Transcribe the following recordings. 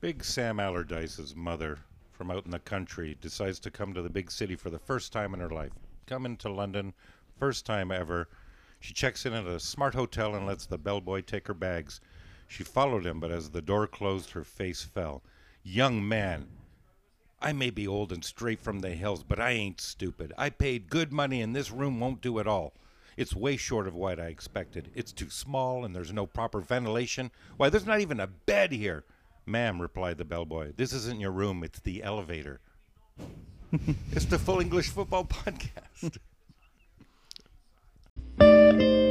Big Sam Allardyce's mother from out in the country decides to come to the big city for the first time in her life. Coming to London, first time ever. She checks in at a smart hotel and lets the bellboy take her bags. She followed him, but as the door closed, her face fell. Young man, I may be old and straight from the hills, but I ain't stupid. I paid good money, and this room won't do it all. It's way short of what I expected. It's too small, and there's no proper ventilation. Why, there's not even a bed here. Ma'am, replied the bellboy, this isn't your room, it's the elevator. it's the Full English Football Podcast.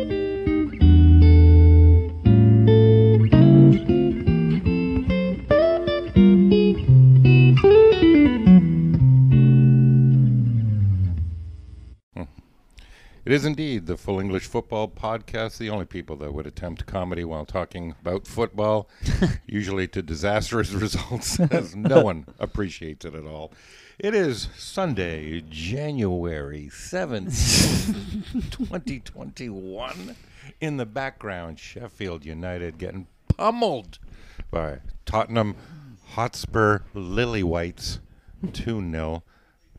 It is indeed the Full English Football Podcast, the only people that would attempt comedy while talking about football, usually to disastrous results, as no one appreciates it at all. It is Sunday, January 7th, 2021. In the background, Sheffield United getting pummeled by Tottenham Hotspur Lily Whites 2 0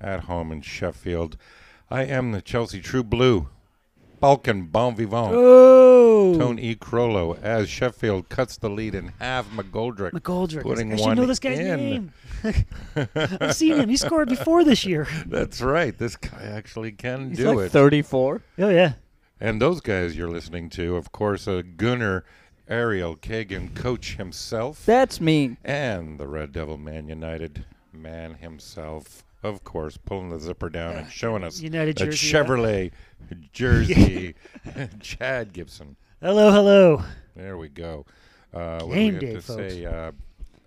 at home in Sheffield. I am the Chelsea True Blue, Balkan Bon Vivant, Oh, Tony Crollo, as Sheffield cuts the lead in half. McGoldrick McGoldrick. putting I should one know this guy's in. name. I've seen him. He scored before this year. That's right. This guy actually can He's do like it. 34. Oh yeah. And those guys you're listening to, of course, uh, Gunnar Ariel Kagan, coach himself, That's me. and the Red Devil Man United man himself, of course, pulling the zipper down and showing us United a jersey. yeah. Chevrolet jersey. Chad Gibson. Hello, hello. There we go. Uh, what Game do we day, to folks. say? Uh,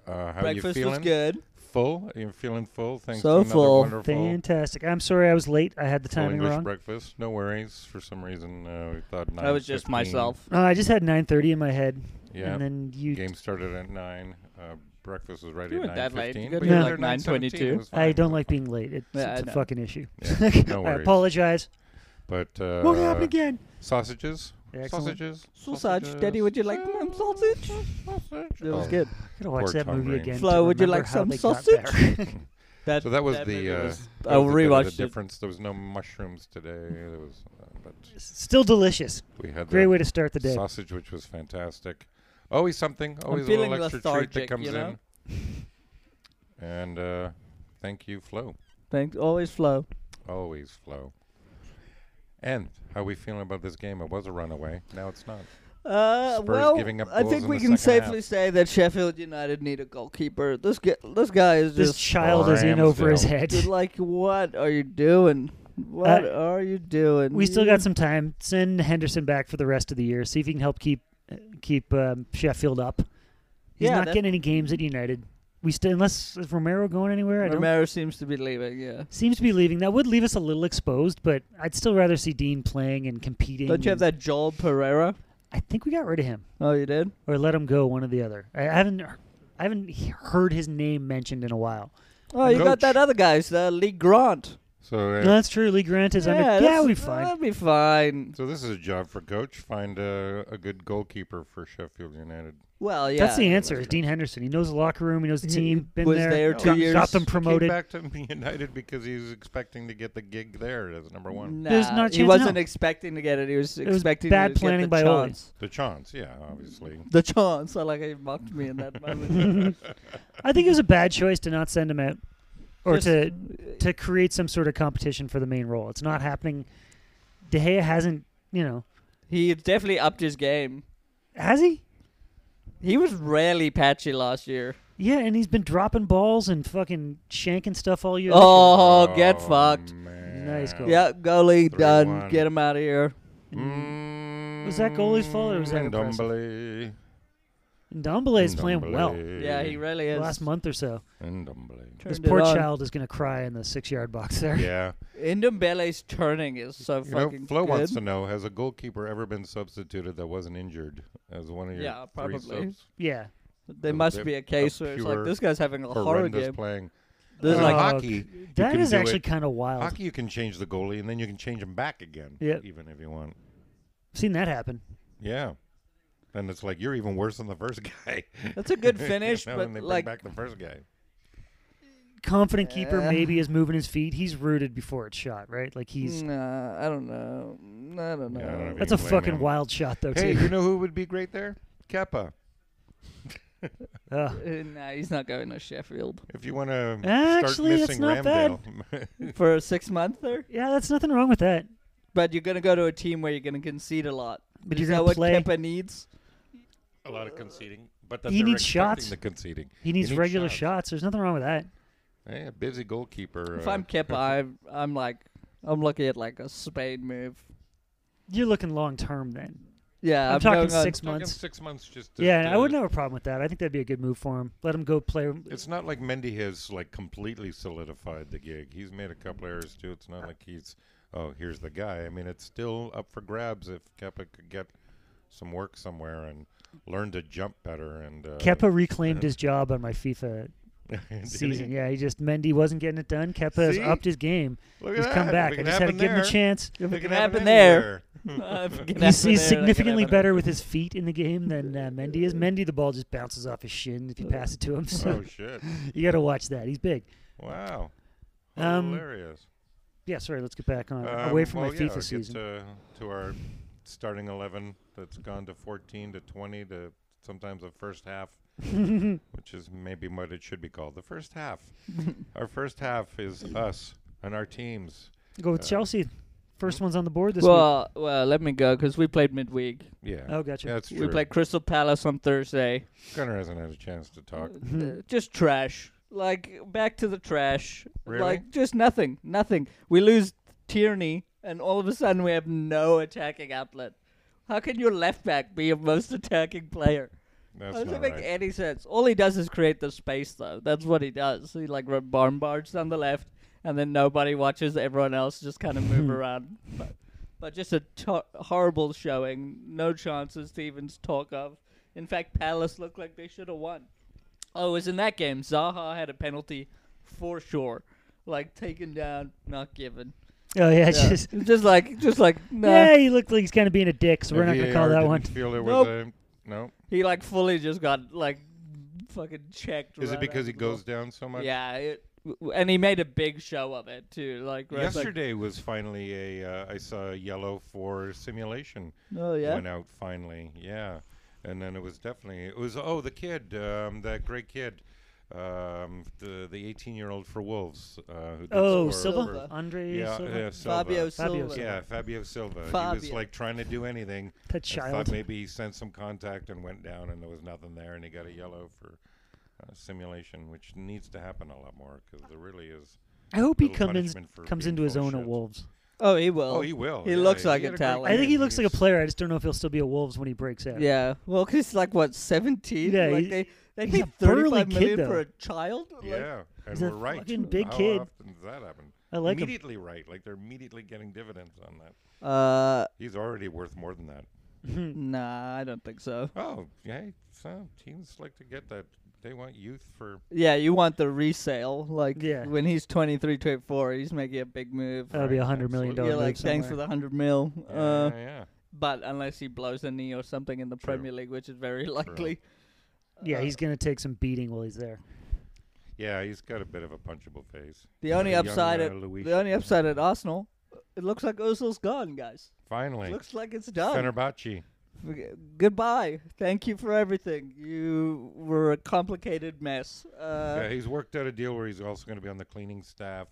uh, how Breakfast you was feeling? good. Full? You're feeling full? Thanks So to another full. wonderful Fantastic. I'm sorry I was late. I had the full timing English wrong. breakfast. No worries. For some reason, uh, we thought nine. I was just 9:15. myself. Uh, I just had 9:30 in my head, Yeah. and then you. Game started at nine. Uh, breakfast was ready You at weren't that late. 9:15, You got but here you like were there at 9:17. 9:22. Was I fine. don't like being late. It's, Yeah, it's I a know. fucking issue. Yeah, no I worries. apologize. But uh, Won't happen again. sausages. Excellent. Sausages. Sausage. Daddy, would you like some sausage? Sausage. It was Oh. good. Gotta watch Poor that Tom movie Brady. again. Flo, would you remember like how some they got sausage? there. That, So that was that the. movie Uh, was- I'll was a bit of rewatch the it. difference. There was no mushrooms today. There was, uh, but Still delicious. we had Great the way to start the day. sausage, which was fantastic. Always something. Always a little extra treat that comes you know? in. And uh, thank you, Flo. Thanks. Always Flo. Always Flo. And how are we feeling about this game? It was a runaway. Now it's not. Uh, Spurs well, giving up I think we can safely half. say that Sheffield United need a goalkeeper. This guy, this guy is This just child is in over his head. Dude, like, what are you doing? What are you doing? We still got some time. Send Henderson back for the rest of the year. See if he can help keep keep um, Sheffield up. He's Yeah, not that- getting any games at United. We still unless is Romero going anywhere. I don't. Romero seems to be leaving. Yeah. Seems to be leaving. That would leave us a little exposed, but I'd still rather see Dean playing and competing. Don't you have that Joel Pereira? I think we got rid of him Oh, you did. or let him go, one or the other. I haven't I haven't heard his name mentioned in a while. Oh, you got that other guy, the Lee Grant. So, uh, No, that's true. Lee Grant is yeah, under. Yeah, that's- we'll be fine. That'll be fine. so this is a job for coach. Find a, a good goalkeeper for Sheffield United. Well, yeah. That's the answer. Is Dean Henderson? He knows the locker room. He knows the He team. Been was there. there two got, years. got them He promoted. Came back to United because he was expecting to get the gig there as number one. Nah, There's not he wasn't now. expecting to get it. He was It was expecting bad to planning get by the Ole. chance. The chance, yeah, obviously. The chance. I like how you mocked me in that moment. I think it was a bad choice to not send him out, or Just- to to create some sort of competition for the main role. It's not happening. De Gea hasn't, you know, He definitely upped his game. has he? He was really patchy last year. Yeah, and he's been dropping balls and fucking shanking stuff all year. Oh, get fucked. Man. Nice goal. Yeah, goalie Three done. one. Get him out of here. Mm, Was that goalie's fault or was that impressive? Ndombele. Ndombele is playing well Yeah, he really is. last month or so. Ndombele. This Turned it poor on. child is going to cry in the six-yard box there. Yeah. Ndombele's turning is so You know, fucking Flo good. wants to know: Has a goalkeeper ever been substituted that wasn't injured as one of your Yeah, three probably. subs? Yeah. there must be a a case where it's like pure this guy's having a horror Horrendous game. playing. There's Uh, like hockey. That can is do actually it- kind of wild. Hockey, you can change the goalie and then you can change him back again. Yep. Even if you want. Seen that happen. Yeah. And it's like you're even worse than the first guy. That's a good You finish, know, but and they bring like back the first guy. Confident keeper Yeah. maybe is moving his feet. He's rooted before it's shot, right? Like he's. Nah, I don't know. I don't know. Yeah, I don't know That's a fucking him. wild shot, though. Hey, too. you know who would be great there? Kepa. Ugh. Uh, nah, he's not going to Sheffield If you want to Actually, start that's missing not bad. For a six month monther. yeah, that's nothing wrong with that. But you're gonna go to a team where you're gonna concede a lot. But Is you're that gonna what play. Kepa needs? A lot of conceding, but He needs shots. The conceding. He needs needs regular shots. shots. There's nothing wrong with that. Hey, a busy goalkeeper. If uh, I'm Kepa, I'm, I'm like, I'm looking at like a Spain move. You're looking long term then. Yeah, I'm I'm, talking going on- six talking months. Six months, just. To, Yeah, I wouldn't have a problem with that. I think that'd be a good move for him. Let him go play. It's not like Mendy has like completely solidified the gig. He's made a couple errors too. It's not like he's oh here's the guy. I mean, it's still up for grabs if Kepa could get some work somewhere and learn to jump better. And uh, Kepa reclaimed his job on my FIFA season. he? Yeah, he just Mendy wasn't getting it done. Kepa has upped his game. Look at He's that. come back. I just had to happen give him a there, chance. If it it can can happen happen there. anywhere. If it can He's, happen he's there, significantly happen better with his feet in the game than uh, Mendy is. Mendy, the ball just bounces off his shin if you pass it to him. So oh shit! you got to watch that. He's big. Wow. Um, Hilarious. Yeah, sorry. Let's get back on Um, away from well, my yeah, FIFA get season. To, to our starting eleven that's gone to fourteen to twenty to sometimes the first half, which is maybe what it should be called. The first half. our first half is us and our teams. Go with uh, Chelsea. First one's on the board this week. Well, well, let me go because we played midweek. Yeah. Oh, gotcha. Yeah, that's We played Crystal Palace on Thursday. Gunnar hasn't had a chance to talk. Uh, just trash. Like back to the trash. Really? Like just nothing, nothing. We lose Tierney, and all of a sudden we have no attacking outlet. How can your left back be your most attacking player? That's How does not it make right. any sense? All he does is create the space, though. That's what he does. He like barge down the left, and then nobody watches. Everyone else just kind of move around. But, but just a to- horrible showing. No chances to even talk of. In fact, Palace looked like they should have won. Oh, it was in that game. Zaha had a penalty for sure, like taken down, not given. Oh yeah, Yeah. just just like, just like, nah. yeah. He looked like he's kind of being a dick, so we're not gonna call that didn't one. Feel it Nope. was a no. He like fully just got like fucking checked. Is it because out he the goes down so much? Yeah, it, w- and he made a big show of it too. Like where it's like, Yesterday was finally a. Uh, I saw a yellow for simulation. oh yeah, Went out finally. Yeah, and then it was definitely it was oh the kid um, that great kid. Um, the the 18 year old for Wolves. Uh, who Oh, Silva, Silva. Andre Yeah, Silva, yeah, Silva. Fabio Fabio Silva. Silva. Yeah, Fabio Silva. He was like trying to do anything. that I child. thought maybe he sent some contact and went down, and there was nothing there, and he got a yellow for uh, simulation, which needs to happen a lot more because there really is. I hope he little comes punishment comes into his own of at. Wolves. Oh, he will. Oh, he will. He yeah, looks like had a great talent. I think he looks like a player. I just don't know if he'll still be a Wolves when he breaks out. Yeah, well, 'cause he's like what seventeen. Yeah, like he- they they he's a paid burly thirty-five kid, million for a child. Like, Yeah, and He's a we're right. fucking big How kid. often does that happen? I like him. immediately right. Like they're immediately getting dividends on that. Uh, He's already worth more than that. nah, I don't think so. Oh, yeah. So teams like to get that. They want youth for. Yeah, you want the resale. Like Yeah. when he's 23, 24, he's making a big move. That'll be a Right, hundred million absolutely. dollar You're move like, thanks for somewhere. the hundred mil. Yeah, Uh, yeah. but unless he blows a knee or something in the True. Premier League, which is very likely. Yeah, Uh, he's gonna take some beating while he's there. Yeah, he's got a bit of a punchable face. The only Young, upside uh, at Luis. the only upside at Arsenal, it looks like Ozil's gone, guys. Finally, Looks like it's done. Fenerbahce. Goodbye. Thank you for everything. You were a complicated mess. Uh, yeah, he's worked out a deal where he's also going to be on the cleaning staff,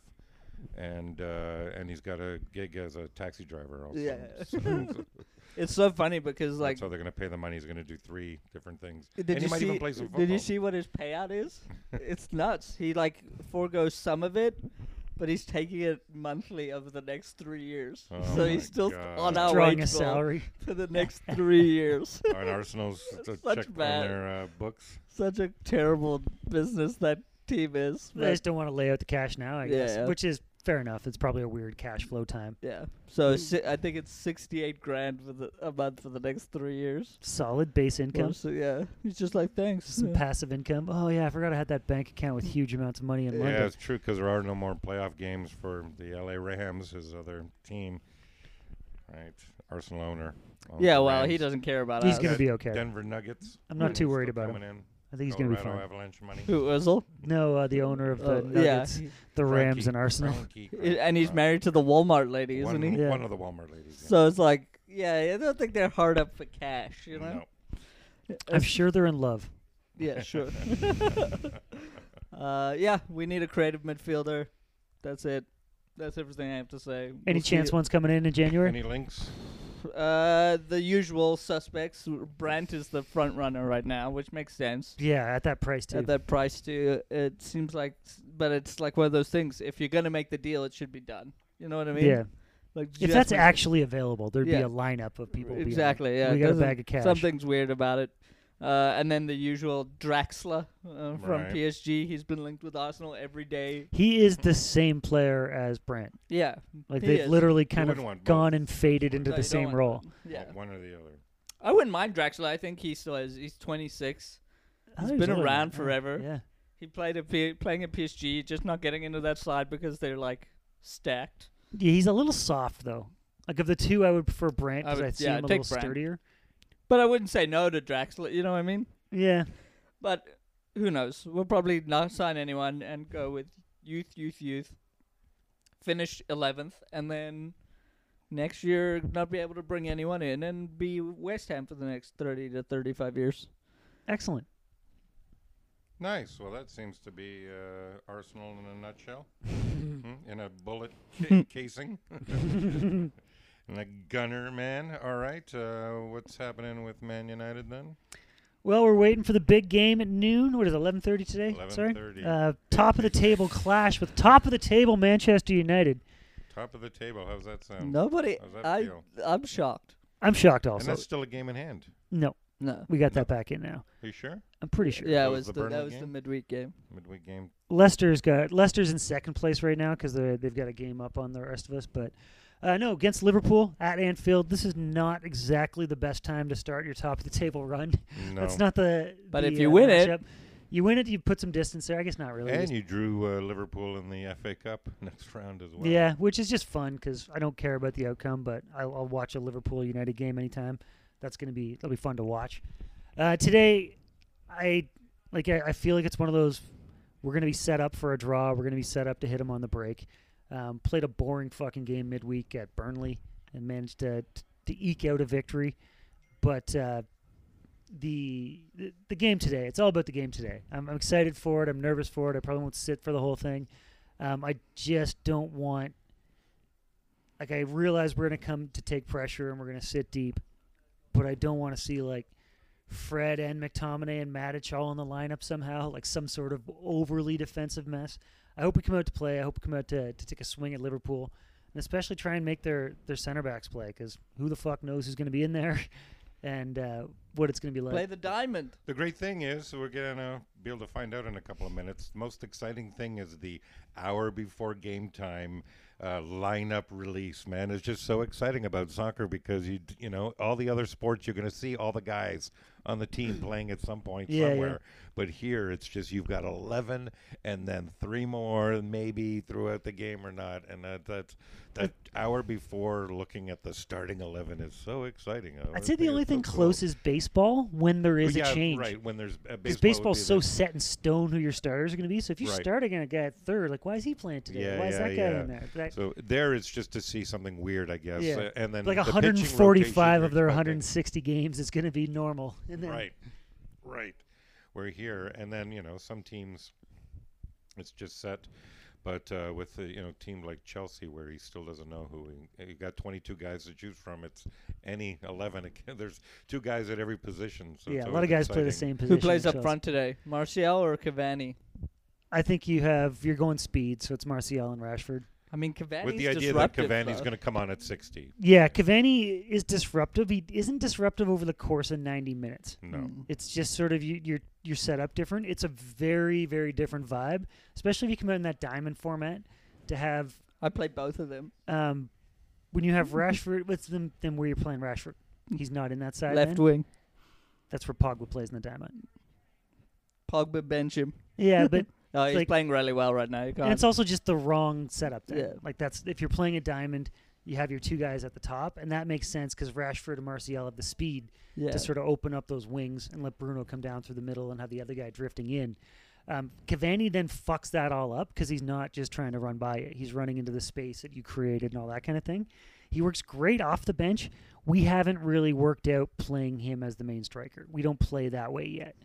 and uh, and he's got a gig as a taxi driver also. Yeah. So- It's so funny because like, so they're going to pay the money. He's going to do three different things, did and you see? even play some football. Did you see what his payout is? it's nuts. He like foregoes some of it, but he's taking it monthly over the next three years. Oh so he's still God. on our Drawing wage a bill salary. for the next three years. On Arsenal's to Such bad- their uh, books. Such a terrible business that team is. They just don't want to lay out the cash now, I guess. Yeah. Which is fair enough. It's probably a weird cash flow time. Yeah. So mm. si- I think it's sixty-eight grand for the a month for the next three years. Solid base income. So yeah, he's just like thanks. Some Yeah. passive income. Oh yeah, I forgot I had that bank account with huge amounts of money in it Yeah, London. it's true because there are no more playoff games for the LA Rams, his other team. Right. Arsenal owner. Uh, yeah, the well, he doesn't care about He's us. gonna be okay. Denver Nuggets. I'm not too worried about him. in. I think he's going to be Colorado fine. Avalanche money. Who Özil? No, uh, the owner of the Oh, yeah, Nuggets, the Rams, and Arsenal. Frankie I- and he's Frankie. married to the Walmart lady, isn't one, he? Yeah. One of the Walmart ladies. yeah. So it's like, yeah, I don't think they're hard up for cash, you know? No. I'm sure they're in love. Yeah, sure. uh, yeah, we need a creative midfielder. That's it. That's everything I have to say. Any We'll see chance it. one's coming in in January? Any links? Uh, the usual suspects. Brandt is the front runner right now, which makes sense. Yeah, at that price too. At that price too, it seems like, but it's like one of those things. If you're gonna make the deal, it should be done. You know what I mean? yeah, Like if that's actually available, there'd be a lineup of people. exactly. Yeah, we got a bag of cash. Something's weird about it. Uh, and then the usual Draxler uh, from Right. PSG. He's been linked with Arsenal every day. He is the same player as Brandt. Yeah, Like He they've is. literally kind of wouldn't want both. gone and faded into No, the you don't same want role. Yeah, one or the other. I wouldn't mind Draxler. I think he still is. He's 26. I He's thought he been was older than around that. forever. Yeah. He played at P- playing at PSG, just not getting into that side because they're like stacked. yeah, he's a little soft though. Like of the two, I would prefer Brandt I because would- I see yeah, him a take little Brandt. sturdier. But I wouldn't say no to Draxler. You know what I mean? Yeah, But who knows? We'll probably not sign anyone and go with youth, youth, youth. Finish 11th, and then next year not be able to bring anyone in and be West Ham for the next 30 to 35 years. excellent. Nice. Well, that seems to be uh, Arsenal in a nutshell. Hmm? In a bullet ca- casing. and a gunner, man. All right. Uh, what's happening with Man United then? Well, we're waiting for the big game at noon. What is eleven thirty today? Sorry. 11:30. Uh, top of the table clash with top of the table Manchester United. Top of the table. How's that sound? Nobody. How's that I. feel? I'm shocked. I'm shocked. Also. And that's still a game in hand. no, No. we got that back in now. Are you sure? I'm pretty sure. Yeah, That it was was the the, that Burnley was the midweek game. Midweek game. Leicester's got Leicester's in second place right now because they they've got a game up on the rest of us. But uh, no, against Liverpool at Anfield, this is not exactly the best time to start your top of the table run. No. That's not the. But the, if you uh, win it- you win it, you put some distance there. I guess not really. and you drew uh, Liverpool in the FA Cup next round as well. Yeah, which is just fun because I don't care about the outcome, but I'll, I'll watch a Liverpool United game anytime. That's gonna be that'll be fun to watch. Uh, today, I like I, I feel like it's one of those we're gonna be set up for a draw. We're gonna be set up to hit them on the break. Um, played a boring fucking game midweek at Burnley and managed to to eke out a victory, but. Uh, the, the game today. It's all about the game today. I'm, I'm excited for it. I'm nervous for it. I probably won't sit for the whole thing. Um, I just don't want. Like I realize we're gonna come to take pressure and we're gonna sit deep, but I don't want to see like Fred and McTominay and Matic all in the lineup somehow, like some sort of overly defensive mess. I hope we come out to play. I hope we come out to, to take a swing at Liverpool, and especially try and make their their center backs play because who the fuck knows who's gonna be in there, and uh, what it's gonna be like. Play the diamond. The great thing is we're gonna be able to find out in a couple of minutes. The most exciting thing is the hour before game time uh, lineup release. Man, it's just so exciting about soccer because you you know all the other sports you're gonna see all the guys on the team playing at some point Yeah, somewhere. But here it's just you've got eleven and then three more maybe throughout the game or not, and that that that hour before looking at the starting eleven is so exciting. I I'd say the only it's so thing cool. close is baseball when there is yeah, a change. Right, when there's Because baseball baseball's be so the- set in stone who your starters are going to be. So if you Right. start again a guy at third, like why is he playing today? Yeah, why is yeah, that guy in there? That, So there, it's just to see something weird, I guess. Yeah. Uh, and then like the 145 of their 160 games is going to be normal. And then. Right, right. We're here, and then you know some teams, it's just set. But uh, with a you know team like Chelsea, where he still doesn't know who he, he got 22 guys to choose from. It's any 11. Again. There's two guys at every position. So yeah, a lot of always guys play the same position. Who plays up Chelsea. front today? Martial or Cavani? I think you have you're going speed, so it's Martial and Rashford. I mean, Cavani's With the idea that disruptive, Cavani's going to come on at 60. Yeah, Cavani is disruptive. He isn't disruptive over the course of 90 minutes. No. Mm. It's just sort of you, you're you're set up different. It's a very very different vibe, especially if you come out in that diamond format. To have I played both of them. um, when you have Rashford, what's them then where you're playing Rashford? He's not in that side. Left then? wing. That's where Pogba plays in the diamond. Pogba bench him. Yeah, but Oh, he's like- playing really well right now. And it's also just the wrong setup. Then. Yeah. Like that's if you're playing a diamond, you have your two guys at the top, and that makes sense because Rashford and Martial have the speed Yeah. to sort of open up those wings and let Bruno come down through the middle and have the other guy drifting in. Um, Cavani then fucks that all up because he's not just trying to run by it; he's running into the space that you created and all that kind of thing. He works great off the bench. We haven't really worked out playing him as the main striker. We don't play that way yet,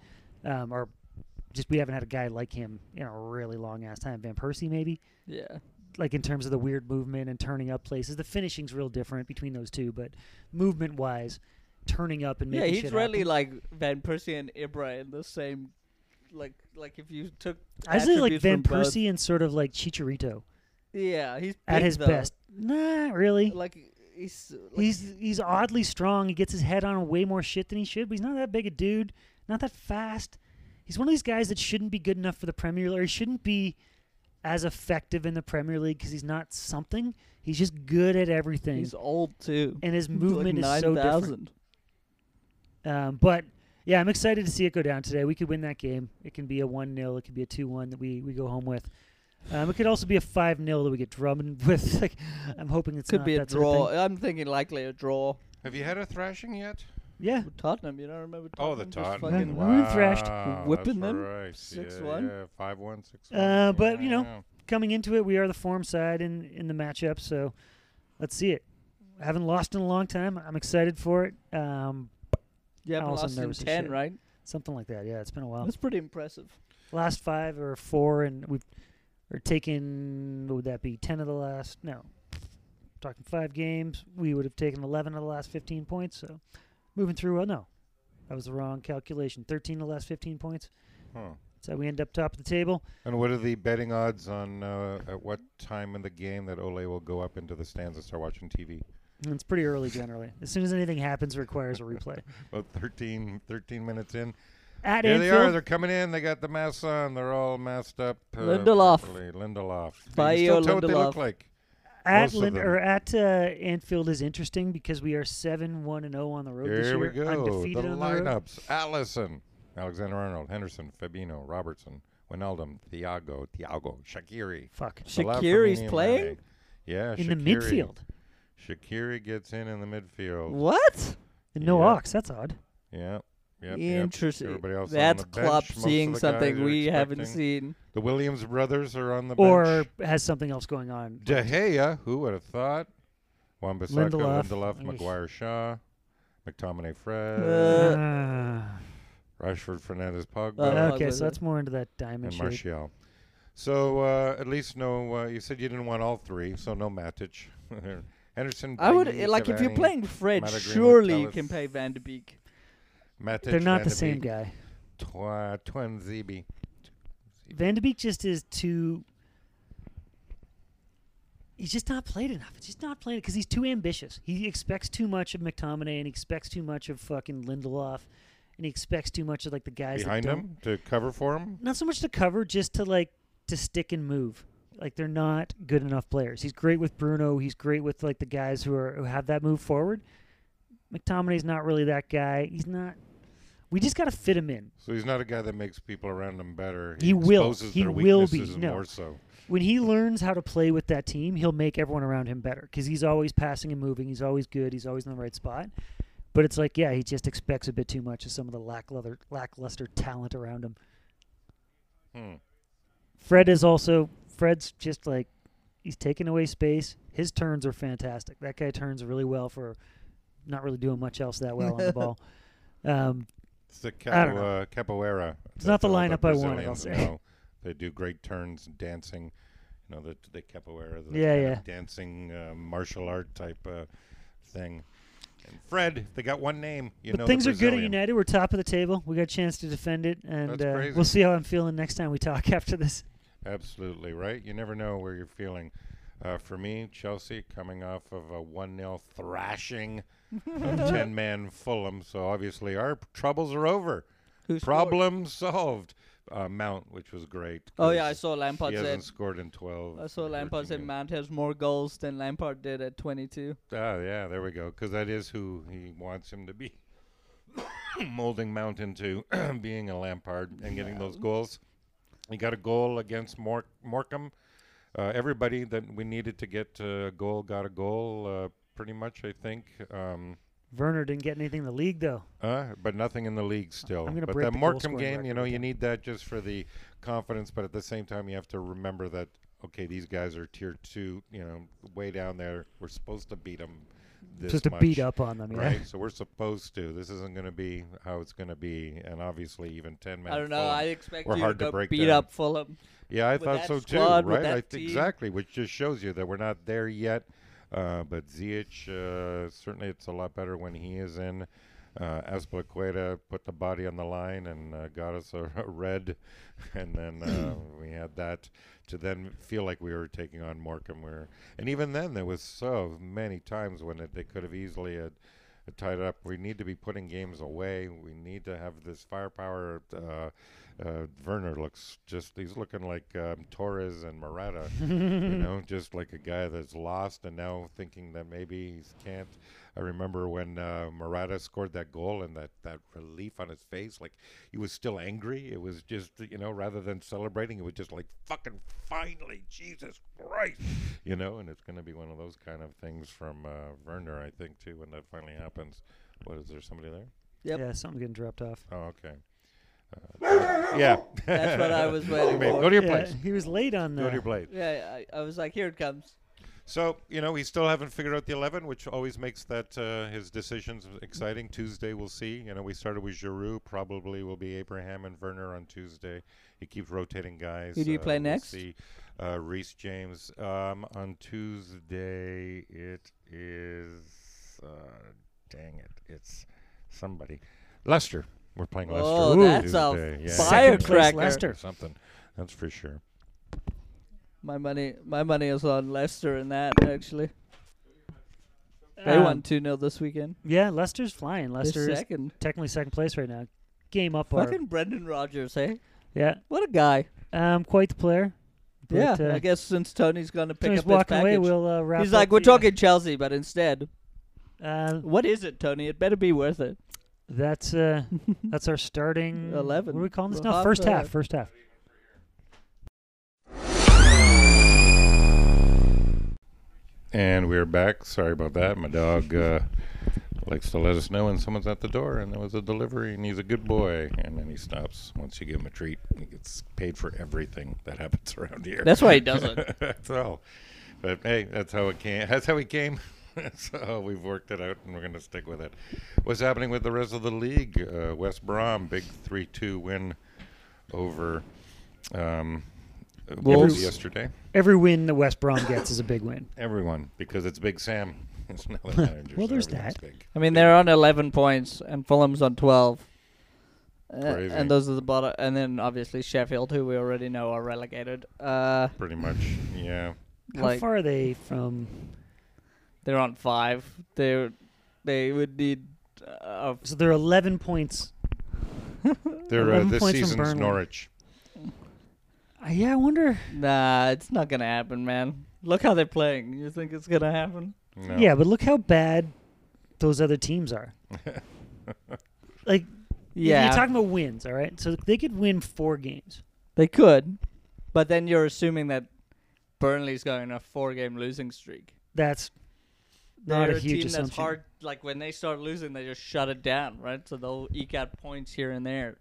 um, or just we haven't had a guy like him in a really long ass time. Van Persie maybe yeah. like in terms of the weird movement and turning up places. The finishing's real different between those two, but movement wise, turning up and Yeah, he's really happen. like Van Persie and Ibra in the same. Like, like if you took. I say like Van from both- Persie and sort of like Chicharito Yeah, he's at his though. best. Nah, really. Like he's. Like, he's he's oddly strong. He gets his head on way more shit than he should, but he's not that big a dude. Not that fast. He's one of these guys that shouldn't be good enough for the Premier League. Or he shouldn't be as effective in the Premier League because he's not something. He's just good at everything, he's old too. and his movement like is so different. 9,000. Um, but yeah, I'm excited to see it go down today. We could win that game. It can be a one 0 It could be a two one that we, we go home with. Um, it could also be a five 0 that we get drumming with. Like, I'm hoping it's Could not be a that sort of draw. I'm thinking likely a draw. Have you had a thrashing yet? Yeah, With Tottenham, you don't remember Oh, the Tottenham? just fucking Wow. We were thrashed. Wow, Whipping them? Right. 6-1? Yeah, yeah, five one, six one. Uh, but, you know, Yeah. coming into it, we are the form side in in the matchup. So let's see it. I haven't lost in a long time. I'm excited for it. Um, You haven't lost in ten, shit. right? something like that. Yeah, it's been a while. That's pretty impressive. last five or four, and we've are taken. What would that be? Ten of the last? No, talking five games. We would have taken eleven of the last fifteen points. So moving through. Oh no, that was the wrong calculation. Thirteen of the last fifteen points. Huh. So we end up top of the table. And what are the betting odds on uh, at what time in the game that Ole will go up into the stands and start watching TV? It's pretty early generally. As soon as anything happens, it requires a replay. About 13, 13 minutes in. At Here they are. They're coming in. They got the masks on. They're all masked up. Uh, Lindelof. properly. Lindelof. You can Bayo still tell what they look Lindelof. like. At most Lin- or at uh, Anfield is interesting because we are seven one and zero on the road this Here we year, go. undefeated The on the road. lineups. Alisson, Alexander Arnold, Henderson, Fabinho, Robertson, Wijnaldum, Thiago, Thiago, Shaqiri. Fuck. Salah, Shaqiri's playing? Mane. Yeah, In the midfield. Shaqiri gets in in the midfield. What? And no Yeah. Ox. That's odd. Yeah. Yep, yep. Interesting. Everybody else on That's the bench, Klopp most seeing something guys are we haven't seen. The Williams brothers are on the Or bench. Or has something else going on. De Gea, who would have thought? Wan-Bissaka, Lindelof. Lindelof, Eesh. Maguire, Shaw, McTominay, Fred, Uh, Ah. Rashford, Fernandes, Pogba, Uh, okay, so that's more into that diamond and shape. Martial. So uh, at least no. Uh, you said you didn't want all three, so no Matic. Henderson. I would Bailly, like if you're Cavani, playing Fred. Matt Greenwood, Surely you can play Van de Beek. Matic, They're not Van the de same Beek, guy. Twa, Twin Zeeby. Van de Beek just is too. He's just not played enough. He's just not playing because he's too ambitious. He expects too much of McTominay and he expects too much of fucking Lindelof, and he expects too much of like the guys that behind don't- him to cover for him. Not so much to cover, just to like to stick and move. Like they're not good enough players. He's great with Bruno. He's great with like the guys who are who have that move forward. McTominay's not really that guy. He's not. We just got to fit him in. So he's not a guy that makes people around him better. He will. exposes He their will be. weaknesses No. more so. when he learns how to play with that team, he'll make everyone around him better because he's always passing and moving. He's always good. He's always in the right spot. But it's like, yeah, he just expects a bit too much of some of the lackluster, lackluster talent around him. Hmm. Fred is also Fred's just like he's taking away space. His turns are fantastic. That guy turns really well for not really doing much else that well on the ball. Um, It's the I don't know. Capo, uh, capoeira. It's not the lineup I wanted, I'll say. know. They do great turns, and dancing. You know, the the capoeira. The Yeah, kind yeah. Dancing uh, martial art type uh, thing. And Fred, they got one name. You but know, things are good at Brazilian. United. We're top of the table. We got a chance to defend it, and That's uh, crazy. we'll see how I'm feeling next time we talk after this. Absolutely right. You never know where you're feeling. Uh, for me, Chelsea coming off of a 1 0 thrashing of 10 man Fulham. So obviously our troubles are over. Who scored? Problem solved. Uh, Mount, which was great. Oh yeah, I 'cause saw Lampard He said. hasn't scored in 12. I saw Lampard 13 said. Mount has more goals than Lampard did at 22. Ah, yeah, there we go. Because that is who he wants him to be. Molding Mount into being a Lampard and getting those goals. He got a goal against Mor- Morecambe uh, everybody that we needed to get a goal got a goal. Uh, pretty much, I think. Um, Werner didn't get anything in the league though. uh, but nothing in the league still. I'm gonna but break that the goal Morecambe game, you know, you need that just for the confidence. But at the same time, you have to remember that okay, these guys are tier two. You know, way down there. We're supposed to beat them. This Just to much, beat up on them, yeah. Right, so we're supposed to. This isn't going to be how it's going to be, and obviously, even ten minutes. I don't know. I expect We're you hard to to break beat down. up Fulham. Yeah, I thought so squad, too. Right, I th- exactly, which just shows you that we're not there yet. Uh, but Ziyech, uh, certainly, it's a lot better when he is in. Uh, put the body on the line and uh, got us a, a red, and then uh, we had that to then feel like we were taking on Morecambe. We were, and even then, there was so many times when it, they could have easily had, had tied it up. We need to be putting games away. We need to have this firepower. Uh, Werner looks just—he's looking like um, Torres and Morata you know, just like a guy that's lost and now thinking that maybe he can't. I remember when uh, Morata scored that goal and that, that relief on his face, like he was still angry. It was just, you know, rather than celebrating, it was just like, fucking finally, Jesus Christ, you know, and it's going to be one of those kind of things from uh, Werner, I think, too, when that finally happens. What, is there somebody there? Yep. Yeah, something getting dropped off. Oh, okay. Uh, yeah. That's what I was waiting Maybe. for. Go to your Yeah, place. he was late on the Go to your place. Yeah, I, I was like, here it comes. So you know, we still haven't figured out the eleven, which always makes that uh, his decisions exciting. Tuesday, we'll see. You know, we started with Giroud. Probably will be Abraham and Werner on Tuesday. He keeps rotating guys. Who do you uh, play we'll next? See. Uh, Reece James um, on Tuesday. It is. Uh, dang it! It's somebody. Leicester. We're playing Leicester. Oh, on that's a yeah. Second Firecracker. Leicester. Something. That's for sure. My money, my money is on Leicester in that actually. They Um, won two 0 this weekend. Yeah, Leicester's flying. They're Leicester is second. technically second place right now. Game up our Fucking Brendan Rodgers, hey? yeah. What a guy. Um, quite the player. But, yeah, uh, I guess since Tony's gonna pick Tony's up his walking away. We'll uh, wrap. he's up like, "We're the, uh, talking Chelsea, but instead, Uh, what is it, Tony? It better be worth it." That's uh, that's our starting 11. What are we calling this Well, now? First the- half. First half. And we're back. Sorry about that. My dog uh, likes to let us know when someone's at the door, and there was a delivery, and he's a good boy. And then he stops once you give him a treat. He gets paid for everything that happens around here. That's why he does it. that's all. But hey, that's how it came. That's how he came. so we've worked it out, and we're going to stick with it. What's happening with the rest of the league? Uh, West Brom, big three-two win over um, Wolves. yesterday. Every win that West Brom gets is a big win. Everyone, because it's Big Sam. It's now the manager, Well, so there's everything's that. Big. I mean, they're on 11 points, and Fulham's on 12. Uh, and those are the bottom. And then obviously Sheffield, who we already know are relegated. Uh, Pretty much, yeah. How like far are they from? They're on five. They they would need. Uh, So they're 11 points. They're uh, 11 this points from season's Burnley. Norwich. Uh, yeah, I wonder. nah, it's not gonna happen, man. Look how they're playing. You think it's gonna happen? No. Yeah, but look how bad those other teams are. like, Yeah, you're talking about wins, all right? So they could win four games. they could, but then you're assuming that Burnley's going on a four-game losing streak. That's not They're a huge team assumption. that's hard. Like when they start losing, they just shut it down, right? So they'll eke out points here and there.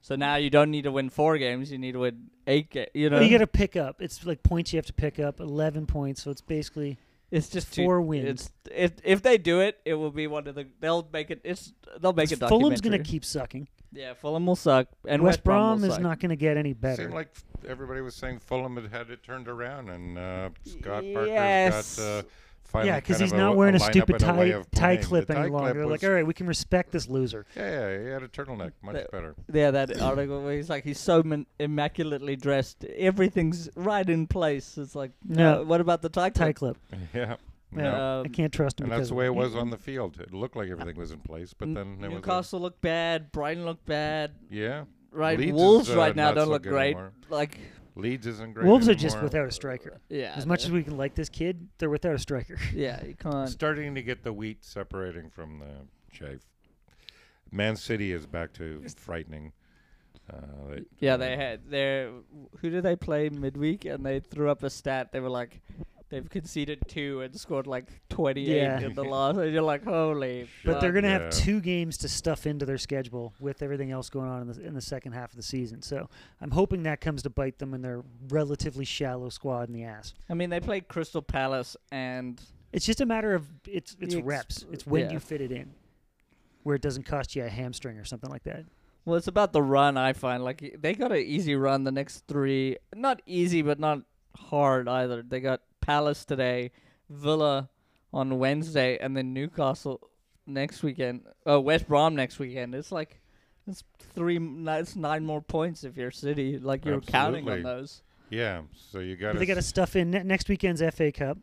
So now you don't need to win four games; you need to win eight. Ga- you know, Well, you got to pick up. It's like points you have to pick up. 11 points, so it's basically it's just too- four wins. It's if if they do it, it will be one of the. They'll make it. It's they'll make a Fulham's going to keep sucking. Yeah, Fulham will suck, and West Brom will is suck. not going to get any better. Seemed like everybody was saying Fulham had had it turned around, and uh, Scott Parker's Yes. got uh, finally yeah, because he's of not a, wearing a, lineup stupid and a tie, of tie playing. The clip any tie longer. clip like, all right, we can respect this loser. Yeah, yeah, he had a turtleneck, much That- better. Yeah, that article where he's like he's so min- immaculately dressed, everything's right in place. It's like, No. no. What about the tie Tie clip? clip. Yeah, Yeah, no. Um, I can't trust him. and that's the way it it. was on the field. It looked like everything was in place, but N- then there was Newcastle looked bad. Brighton looked bad. yeah. Right, Leeds is, Wolves uh, right now don't so look great. anymore. Like, Leeds isn't great. Wolves are just without a striker. yeah, As much as we can like this kid, they're without a striker. yeah, you can't. starting to get the wheat separating from the chaff. Man City is back to frightening. Uh, they, Yeah, uh, they had their who did they play midweek? And they threw up a stat. They were like, they've conceded two and scored like 28 Yeah. in the loss. And you're like, holy. But they're fuck. going to Yeah. have two games to stuff into their schedule with everything else going on in the in the second half of the season. So I'm hoping that comes to bite them in their relatively shallow squad in the ass. I mean, they played Crystal Palace and It's just a matter of it's it's ex- reps. It's when yeah. you fit it in, where it doesn't cost you a hamstring or something like that. Well, it's about the run. I find like they got an easy run the next three. Not easy, but not hard either. They got Palace today, Villa on Wednesday, and then Newcastle next weekend. Oh, West Brom next weekend. It's like it's three. m- That's nine more points if you're City. Like you're counting on those. Yeah, so you got But they got to stuff in ne- next weekend's FA Cup.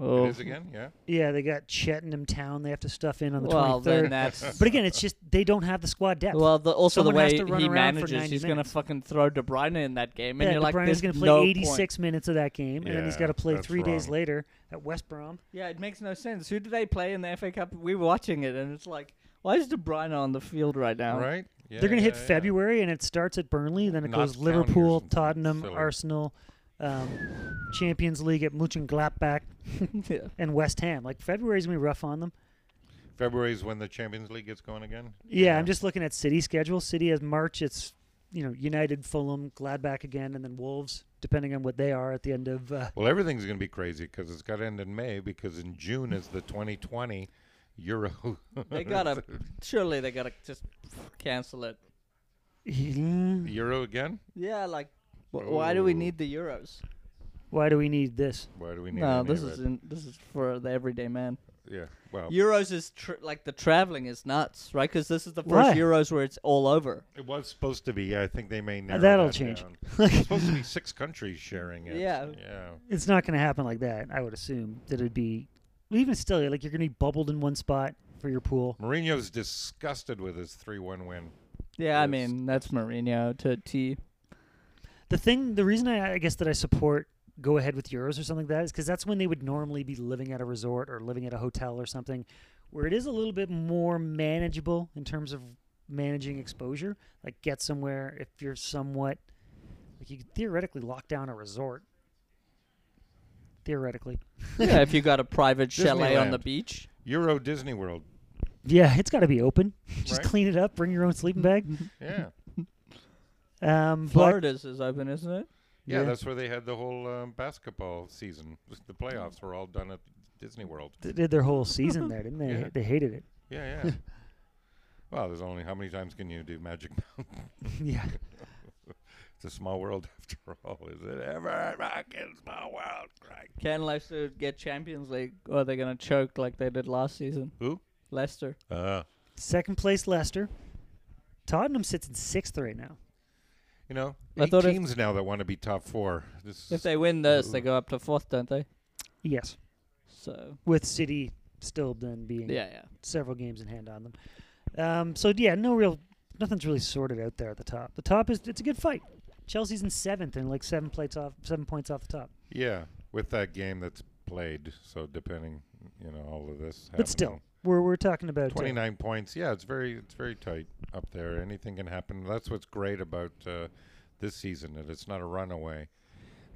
Oh, It is again, yeah. Yeah, they got Cheltenham Town. They have to stuff in on the well, then 23rd. that's. But again, it's just they don't have the squad depth. Well, the, also Someone the has way to he manages, he's gonna fucking throw De Bruyne in that game, and yeah, you're De like, Bruyne's "There's going to play no point." 86 minutes of that game, and then he's Yeah, got to play that's three days later at West Brom. Yeah, it makes no sense. Who do they play in the FA Cup? We were watching it, and it's like, why is De Bruyne on the field right now? Right? Yeah, They're going to hit yeah, yeah. February, and it starts at Burnley. Then it Not goes Liverpool, something Tottenham, silly. Arsenal, um, Champions League at Mönchengladbach, yeah. and West Ham. Like February's going to be rough on them. February's when the Champions League gets going again. Yeah, I'm just looking at City schedule. City has March. It's you know United, Fulham, Gladbach again, and then Wolves, depending on what they are at the end of. Uh, Well, everything's going to be crazy because it's got to end in May because in June is the 2020 Euro. They gotta surely they gotta just cancel it. Euro again? Yeah, like wh- why do we Ooh. need the Euros? Why do we need this? Why do we need No, any this of is it? in, this is for the everyday man. Yeah. Well, Euros is tr- like the traveling is nuts, right? Because this is the first Why? Euros where it's all over. it was supposed to be. I think they may narrow that'll that change. down. it's supposed to be six countries sharing it. Yeah. Yeah. It's not going to happen like that. I would assume that it'd be even still like you're going to be bubbled in one spot for your pool. Mourinho's disgusted with his 3-1 win. Yeah, I Yes. mean that's Mourinho to a T. The thing, the reason I, I guess that I support go ahead with Euros or something like that is because that's when they would normally be living at a resort or living at a hotel or something, where it is a little bit more manageable in terms of managing exposure. Like get somewhere if you're somewhat like you could theoretically lock down a resort. Theoretically, yeah, if you got a private chalet on the beach. Euro Disney World. yeah, it's got to be open. Just Right. clean it up. Bring your own sleeping bag. Yeah. Um, Florida's is open, isn't it? Yeah, Yeah. that's where they had the whole um, basketball season. The playoffs were all done at Disney World. they did their whole season there, didn't they? Yeah. They hated it. Yeah, yeah. well, there's only how many times can you do Magic Mountain? yeah. It's a small world after all, is it? Ever a rockin' small world, right? Can Leicester get Champions League, or are they gonna choke like they did last season? Who? Leicester. Uh, Second place Leicester. Tottenham sits in sixth right now. You know, I eight thought if- teams now that want to be top four. This If they win this, they go up to fourth, don't they? Yes. So With City still then being yeah, yeah. several games in hand on them. Um, so yeah, no real, nothing's really sorted out there at the top. The top is it's a good fight. Chelsea's in seventh and like seven plates off, seven points off the top. yeah, with that game that's played. So depending, you know, all of this. But still, we're we're talking about uh, 29 points. Yeah, it's very it's very tight up there. Anything can happen. That's what's great about uh, this season that it's not a runaway.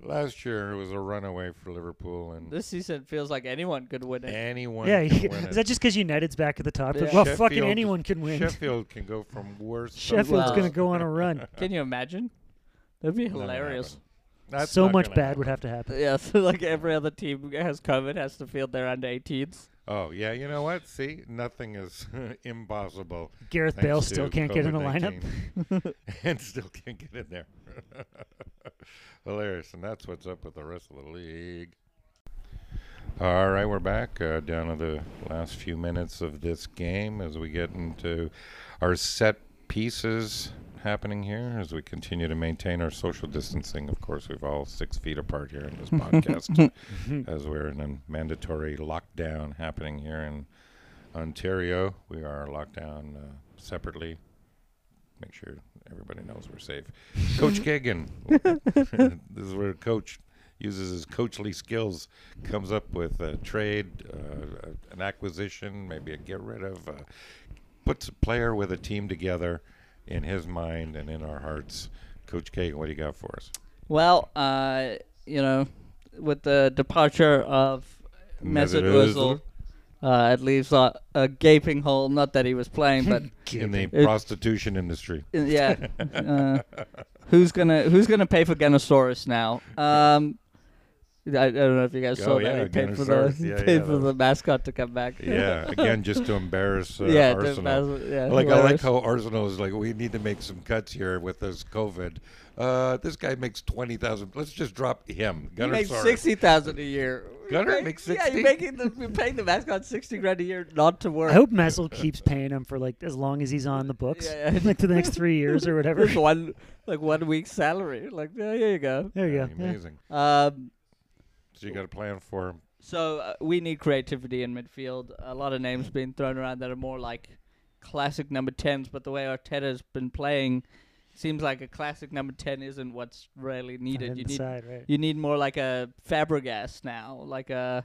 Last year it was a runaway for Liverpool and This season feels like anyone could win it. anyone yeah. can win is it. that just because United's back at the top? Yeah. well, fucking anyone can win. Sheffield can go from worst. Sheffield's Well- going to go on a run. Can you imagine? That'd be hilarious. That's so much bad happen. would have to happen. Yeah, so like every other team has COVID has to field their under 18s. Oh yeah, you know what? See, nothing is impossible. Gareth Bale still can't get in the lineup. And still can't get in there. Hilarious, and that's what's up with the rest of the league. All right, we're back uh, down to the last few minutes of this game as we get into our set pieces happening here as we continue to maintain our social distancing. Of course, we've all six feet apart here in this podcast as we're in a mandatory lockdown happening here in Ontario. We are locked down uh, separately. Make sure everybody knows we're safe. Coach Kagan, this is where Coach uses his coachly skills, comes up with a trade, uh, an acquisition, maybe a get rid of, uh, puts a player with a team together in his mind and in our hearts Coach Kagan, what do you got for us? Well, uh, you know, with the departure of Mesut Ozil, uh, it leaves a, a gaping hole. Not that he was playing, but in the It- prostitution industry. yeah. Uh, who's gonna Who's gonna pay for Ganosaurus now? Um, I, I don't know if you guys Oh, saw yeah, that. He paid for the Gunnersaurus. Yeah, paid yeah, for that the mascot to come back. Yeah, again, just to embarrass uh, yeah, the Arsenal. mas- yeah. like I like how Arsenal is like, we need to make some cuts here with this COVID. Uh, this guy makes twenty thousand. Let's just drop him. He Gunnar makes Sarr. sixty thousand a year. Gunnar You're makes Yeah, you're making the you're paying the mascot sixty grand a year not to work. I hope Messel keeps paying him for like as long as he's on the books, Yeah, yeah. like to the next three years or whatever. One like one week's salary. Like yeah, here you go. There you Yeah, go. Yeah. Amazing. Um, So you got a plan for him. so uh, we need creativity in midfield. A lot of names being thrown around that are more like classic number tens, but the way Arteta's been playing, seems like a classic number ten isn't what's really needed. You need Inside, right? You need more like a Fabregas now, like a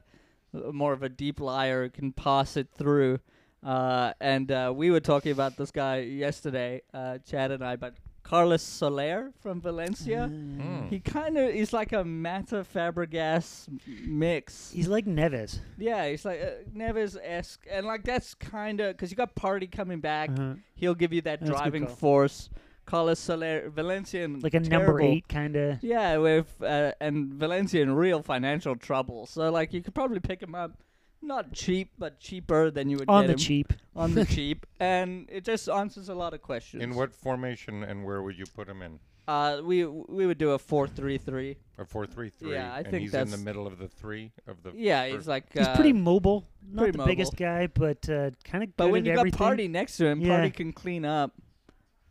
uh, more of a deep liar who can pass it through. Uh, and uh, we were talking about this guy yesterday, uh, Chad and I, but Carlos Soler from Valencia. Mm. He kind of is like a Mata Fabregas mix. He's like Neves. Yeah, he's like uh, Neves esque, and like that's kind of because you got Partey coming back. Uh-huh. He'll give you that That's driving force. Carlos Soler, Valencian, Like a number eight kind of. Yeah, with uh, and Valencia in real financial trouble. So like you could probably pick him up, not cheap, but cheaper than you would get. On get the him cheap. on the cheap, and it just answers a lot of questions. In what formation and where would you put him in? Uh, we we would do a four three three. A four-three-three. Yeah, I and think he's in the that's- middle of the three of the. Yeah, first- he's like He's uh, pretty mobile. Not pretty the biggest mobile. guy, but uh, kind of good But when at you everything. got Partey next to him, Yeah. Partey can clean up.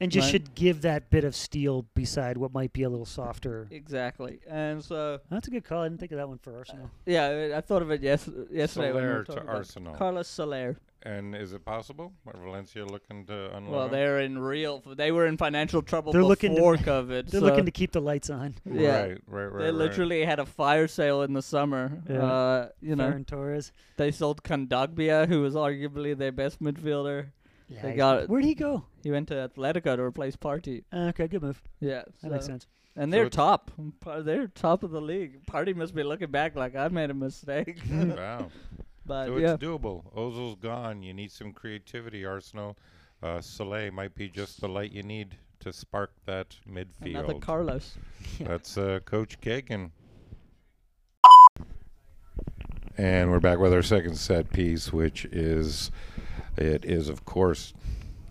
And just right. should give that bit of steel beside what might be a little softer. Exactly, and so That's a good call. I didn't think of that one for Arsenal. yeah, I I thought of it yes yesterday when we were to talking about Arsenal. Carlos Soler. And is it possible? Are Valencia looking to unload Well, they're in real. They were in financial trouble They're looking to- before COVID. They're so looking to keep the lights on. yeah. Right, right, right. They right. literally had a fire sale in the summer. Yeah. Uh, you know, Ferran Torres. they sold Kondogbia, who was arguably their best midfielder. Yeah, They got Where'd he go? He went to Atletico to replace Partey. Uh, okay, good move. Yeah, That makes sense. And So they're it's- top. They're top of the league. Partey must be looking back like I made a mistake. Wow. but So yeah, it's doable. Ozil's gone. You need some creativity, Arsenal. Uh, Soleil might be just the light you need to spark that midfield. another Carlos. That's uh, Coach Kagan. And we're back with our second set piece, which is, it is of course,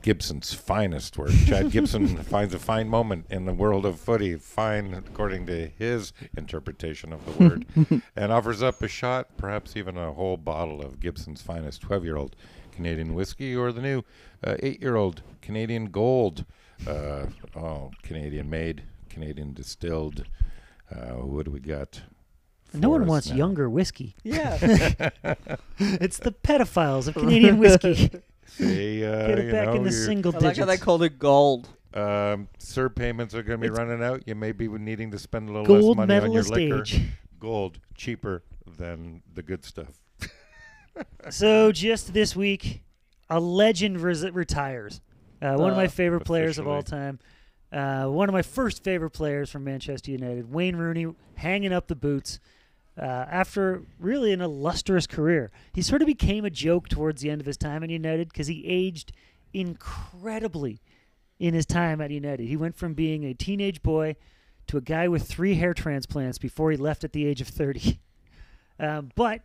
Gibson's finest work. Chad Gibson finds a fine moment in the world of footy, fine according to his interpretation of the word, and offers up a shot, perhaps even a whole bottle of Gibson's finest 12-year-old Canadian whiskey, or the new uh, eight-year-old Canadian Gold. Uh, oh, Canadian made, Canadian distilled. Uh, what do we got? No one wants now? younger whiskey. Yeah, it's the pedophiles of Canadian whiskey. See, uh, Get it back know, in the you're- single I like how they called it gold. Um, sir payments are going to be It's- running out. You may be needing to spend a little Gold less money on your medalist liquor. age. Gold cheaper than the good stuff. So just this week, a legend res- retires. Uh, one of my Uh, favorite players of all time. Uh, one of my first favorite players from Manchester United, Wayne Rooney, hanging up the boots uh, after really an illustrious career. He sort of became a joke towards the end of his time at United because he aged incredibly in his time at United. He went from being a teenage boy to a guy with three hair transplants before he left at the age of 30. Um, but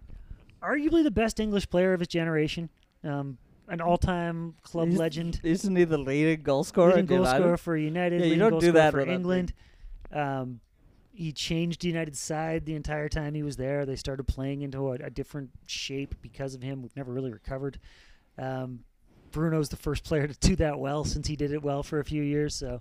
arguably the best English player of his generation, um, an all-time club He's- legend, Isn't he the leading goal scorer? leading goal United? scorer for United, Yeah, you don't goal do scorer that for England. Um, he changed United's side the entire time he was there. They started playing into a, a different shape because of him. We've never really recovered. Um, Bruno's the first player to do that well since he did it well for a few years. So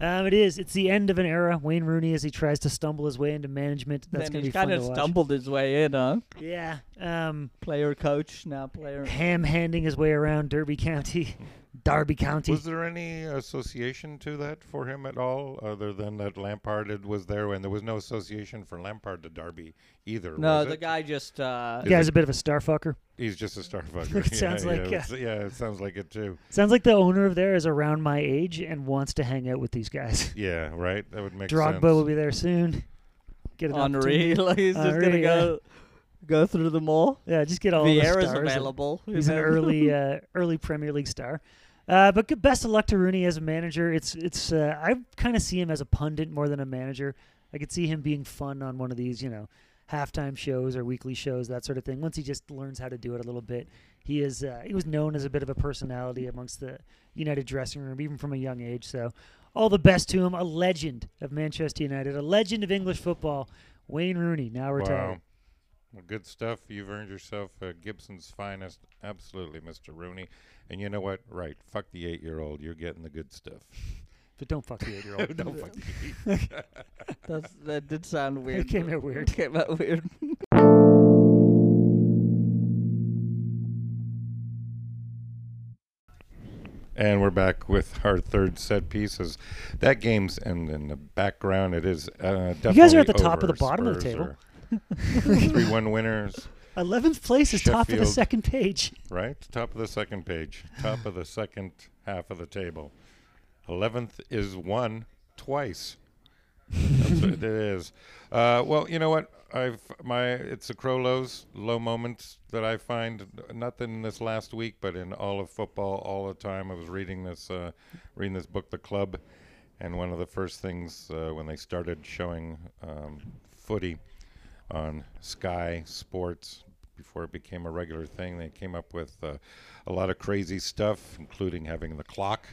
um, it is. It's the end of an era. Wayne Rooney, as he tries to stumble his way into management, that's going to be fun kind of stumbled his way in, huh? Yeah. Um, Player coach now player. ham handing his way around Derby County. Derby County. Was there any association to that for him at all, other than that Lampard had- was there, and there was no association for Lampard to Derby either? No, was the it? guy just. Uh, the guy's a bit of a star fucker. He's just a star fucker. It yeah, sounds yeah, like, it's- uh, yeah, it sounds like it too. Sounds like the owner of there is around my age and wants to hang out with these guys. Yeah, right. That would make Drogba sense. will be there soon. Get an Henri, opportunity. like he's just gonna yeah. go go through them all. Yeah, just get all the Vieira's stars. available. He's an early uh, early Premier League star. Uh, but good, best of luck to Rooney as a manager. It's it's uh, I kind of see him as a pundit more than a manager. I could see him being fun on one of these, you know, halftime shows or weekly shows, that sort of thing. Once he just learns how to do it a little bit, he is uh, he was known as a bit of a personality amongst the United dressing room, even from a young age. So, all the best to him. A legend of Manchester United, a legend of English football. Wayne Rooney, now retired. Wow. Well, good stuff. You've earned yourself uh, Gibson's finest. Absolutely, Mr. Rooney. And you know what? Right. Fuck the eight year old. You're getting the good stuff. But don't fuck the eight-year-old. Don't fuck the eight. That's, that did sound weird. came out weird. It came out weird. And we're back with our third set pieces. That game's in, in the background. It is uh, definitely You guys are at the top of the bottom of the table. Three-one winners, Eleventh place is top of the Sheffield. second page. right? Top of the second page. Top of the second half of the table. Eleventh is one twice. That's what it is. Uh, well, you know what? I've my it's the Crowlows low moments that I find not in this last week, but in all of football all the time. I was reading this uh, reading this book, The Club, and one of the first things uh, when they started showing um, footy on Sky Sports before it became a regular thing, they came up with uh, a lot of crazy stuff, including having the clock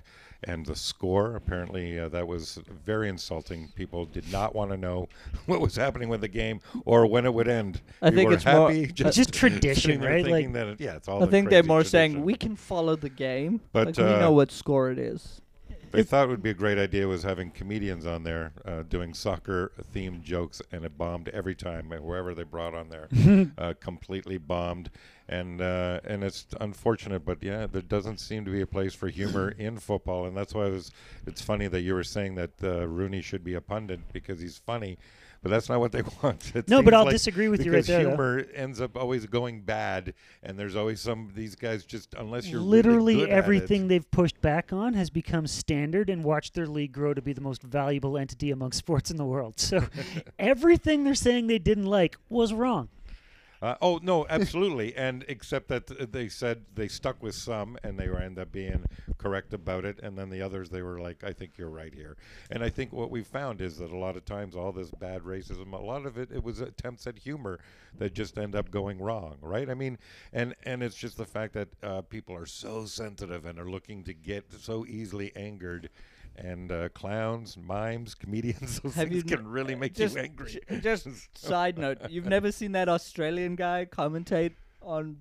and the score. Apparently, uh, that was very insulting. People did not want to know what was happening with the game or when it would end. I think were it's more- just, just tradition, right? Like- it- yeah, it's all. I think they're more saying we can follow the game, But, like we uh, know what score it is. They thought it would be a great idea was having comedians on there uh, doing soccer themed jokes, and it bombed every time. Whoever they brought on there, uh, completely bombed, and uh, and it's unfortunate, but yeah, there doesn't seem to be a place for humor in football, and that's why it was. It's funny that you were saying that uh, Rooney should be a pundit because he's funny. But that's not what they want. It No, but I'll like disagree with you right there, though. humor ends up always going bad, and there's always some these guys just unless you're really Literally good at it- everything they've pushed back on has become standard and watched their league grow to be the most valuable entity among sports in the world. So everything they're saying they didn't like was wrong. Uh, oh no, absolutely, and except that they said they stuck with some, and they were end up being correct about it, and then the others they were like, "I think you're right here." And I think what we found is that a lot of times all this bad racism, a lot of it, it was attempts at humor that just end up going wrong, right? I mean, and and it's just the fact that uh, people are so sensitive and are looking to get so easily angered. And uh, clowns, mimes, comedians, those Have things you can really make just, you angry. Just side note, you've never seen that Australian guy commentate on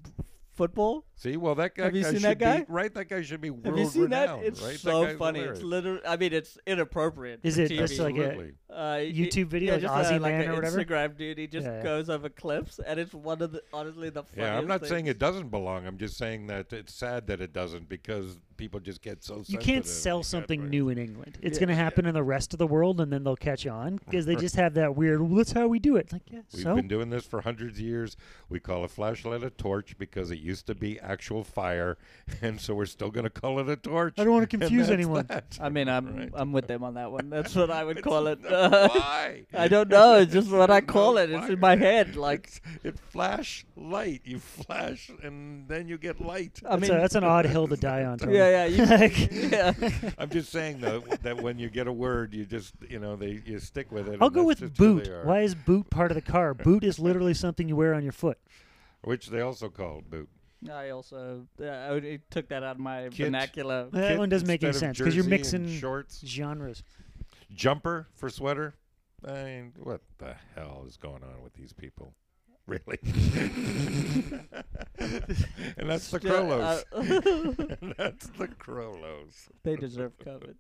football? See, well, that guy, Have you guy seen that guy? be right. That guy should be world Have you seen renowned, that? It's right? So guy's funny. hilarious. It's literally. I mean, it's inappropriate. Is it just like a- Absolutely. uh, YouTube video, yeah, like just, uh, Aussie like Man or whatever? Instagram dude. He just Yeah, yeah. goes over clips, and it's one of the honestly the funniest. yeah, I'm not saying it doesn't belong. I'm just saying that it's sad that it doesn't because people just get so. You can't sell something can't- new in England. It's Yeah. going to happen in the rest of the world, and then they'll catch on because they just have that weird. Well, that's how we do it. Like, yeah, We've so been doing this for hundreds of years. We call a flashlight a torch because it used to be actual fire, and so we're still going to call it a torch. I don't wanna confuse anyone. that. I mean, I'm Right. I'm with them on that one. That's what I would call it. not- why? I don't know. It's just what I call no it. It's in my head. Like It's- it flash light. You flash and then you get light. I that's, mean, a, that's an odd hill to die on. Tony. yeah, yeah, you, Like- yeah. I'm just saying though that when you get a word, you just you know they you stick with it. I'll go with boot. Why is boot part of the car? boot is literally something you wear on your foot. Which they also call boot. I also uh, I would- took that out of my Kit. vernacular. That Kit one doesn't make any sense because you're mixing shorts, genres. jumper for sweater. I mean, what the hell is going on with these people? Really? and that's the Crowlows. uh, and that's the Crowlows. they deserve COVID.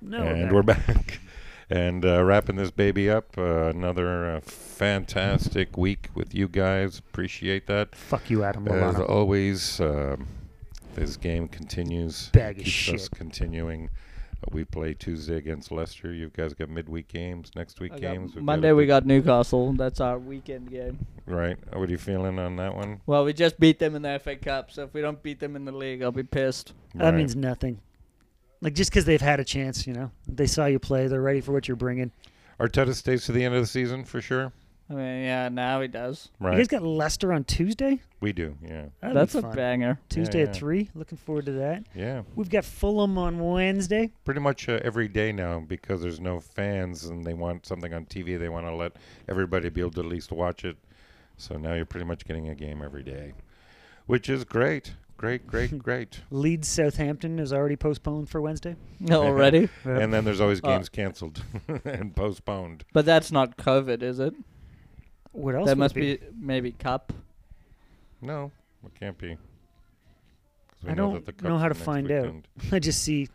No, and we're back. And uh, wrapping this baby up, uh, another uh, fantastic week with you guys. Appreciate that. Fuck you, Adam As Lallana. always, um, this game continues. Bag of keeps us shit. continuing. We play Tuesday against Leicester. You guys got midweek games, next week I games. We've Monday a we got Newcastle. That's our weekend game. right. What are you feeling on that one? Well, we just beat them in the FA Cup, so if we don't beat them in the league, I'll be pissed. That means nothing. Like just because they've had a chance, you know, they saw you play, they're ready for what you're bringing. Arteta stays to the end of the season for sure. I mean, yeah, now he does. Right. You Right. guys got Leicester on Tuesday. we do. Yeah. That'd That's a banger. Tuesday yeah. at three. Looking forward to that. Yeah. We've got Fulham on Wednesday. Pretty much uh, every day now because there's no fans and they want something on TV. They want to let everybody be able to at least watch it. So now you're pretty much getting a game every day, which is great. Great, great, great. Leeds Southampton is already postponed for Wednesday. Already? And then there's always Uh, games canceled and postponed. But that's not COVID, is it? What else? That would must it be maybe Cup. No, it can't be. we I know don't that the know how to next find out. I just see.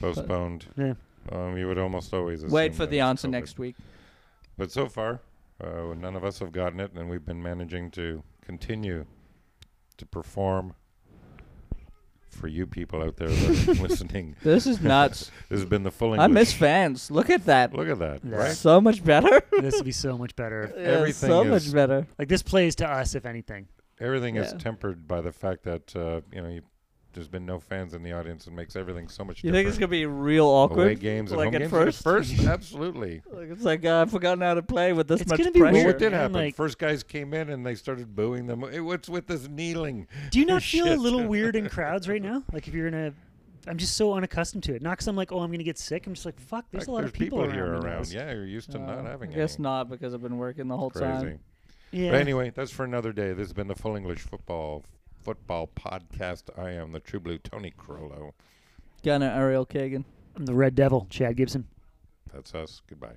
Postponed. Yeah. Um, you would almost always Wait for the answer COVID. next week. But so far, uh, none of us have gotten it, and we've been managing to continue to perform for you people out there that are listening. This is nuts. This has been the full I English. miss fans. Look at that. Look at that, Yeah. right? So much better. This would be so much better. Yeah, Everything so is- much better. Like this plays to us, if anything. Everything is Yeah. tempered by the fact that uh, you know you, there's been no fans in the audience. It makes everything so much You different. think it's gonna be real Away awkward? games and like home at games first? first, absolutely. Like, it's like uh, I've forgotten how to play with this It's much gonna be pressure. Well, what did man, happen? like- First guys came in and they started booing them. Hey, what's with this kneeling? Do you not feel a little weird in crowds right now? Like if you're in a, I'm just so unaccustomed to it. Not because I'm like, oh, I'm gonna get sick. I'm just like, fuck. There's Like, a lot there's of people, here around. around. Yeah, you're used to Uh, not having I guess any. not because I've been working the whole Crazy. time. Yeah. But anyway, that's for another day. This has been the Full English Football Football Podcast. I am the True Blue Tony Crollo. Gunner Ariel Kagan. I'm the Red Devil, Chad Gibson. That's us. Goodbye.